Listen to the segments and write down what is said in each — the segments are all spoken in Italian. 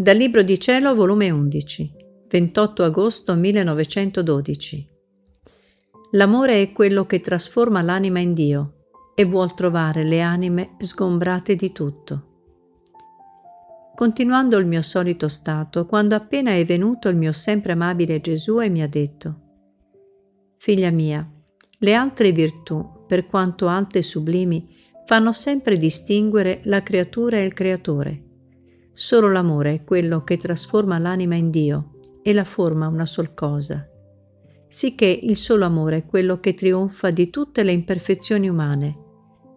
Dal Libro di Cielo, volume 11, 28 agosto 1912. L'amore è quello che trasforma l'anima in Dio e vuol trovare le anime sgombrate di tutto. Continuando il mio solito stato, quando appena è venuto il mio sempre amabile Gesù e mi ha detto, Figlia mia, le altre virtù, per quanto alte e sublimi, fanno sempre distinguere la creatura e il creatore Solo l'amore è quello che trasforma l'anima in Dio e la forma una sol cosa. Sicché il solo amore è quello che trionfa di tutte le imperfezioni umane,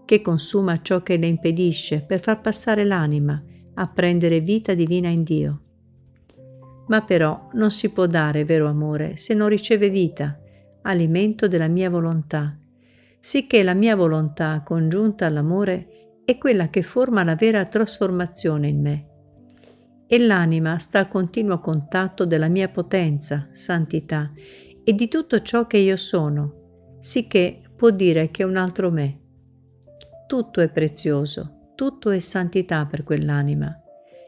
che consuma ciò che le impedisce per far passare l'anima a prendere vita divina in Dio. Ma però non si può dare vero amore se non riceve vita, alimento della mia volontà, sicché la mia volontà congiunta all'amore è quella che forma la vera trasformazione in me e l'anima sta a continuo contatto della mia potenza, santità e di tutto ciò che io sono, sicché può dire che un altro me. Tutto è prezioso, tutto è santità per quell'anima.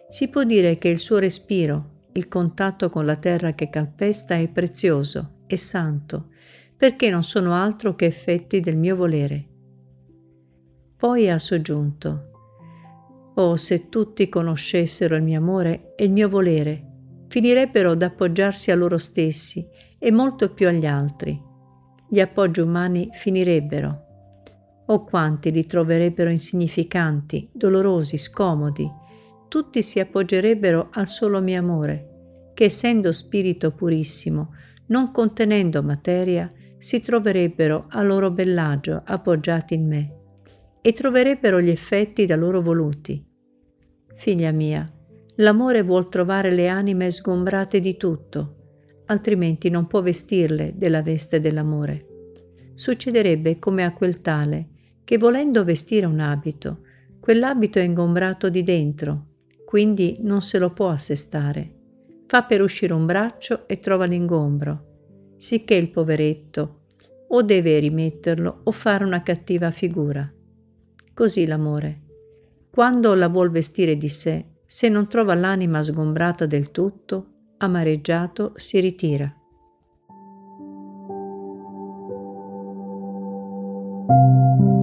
Si può dire che il suo respiro, il contatto con la terra che calpesta è prezioso, è santo, perché non sono altro che effetti del mio volere. Poi ha soggiunto, Oh, se tutti conoscessero il mio amore e il mio volere, finirebbero ad appoggiarsi a loro stessi e molto più agli altri. Gli appoggi umani finirebbero. Oh, quanti li troverebbero insignificanti, dolorosi, scomodi. Tutti si appoggerebbero al solo mio amore, che essendo spirito purissimo, non contenendo materia, si troverebbero a loro bellagio appoggiati in me e troverebbero gli effetti da loro voluti. Figlia mia, l'amore vuol trovare le anime sgombrate di tutto, altrimenti non può vestirle della veste dell'amore. Succederebbe come a quel tale, che volendo vestire un abito, quell'abito è ingombrato di dentro, quindi non se lo può assestare. Fa per uscire un braccio e trova l'ingombro, sicché il poveretto o deve rimetterlo o fare una cattiva figura. Così l'amore. Quando la vuol vestire di sé, se non trova l'anima sgombrata del tutto, amareggiato si ritira. thank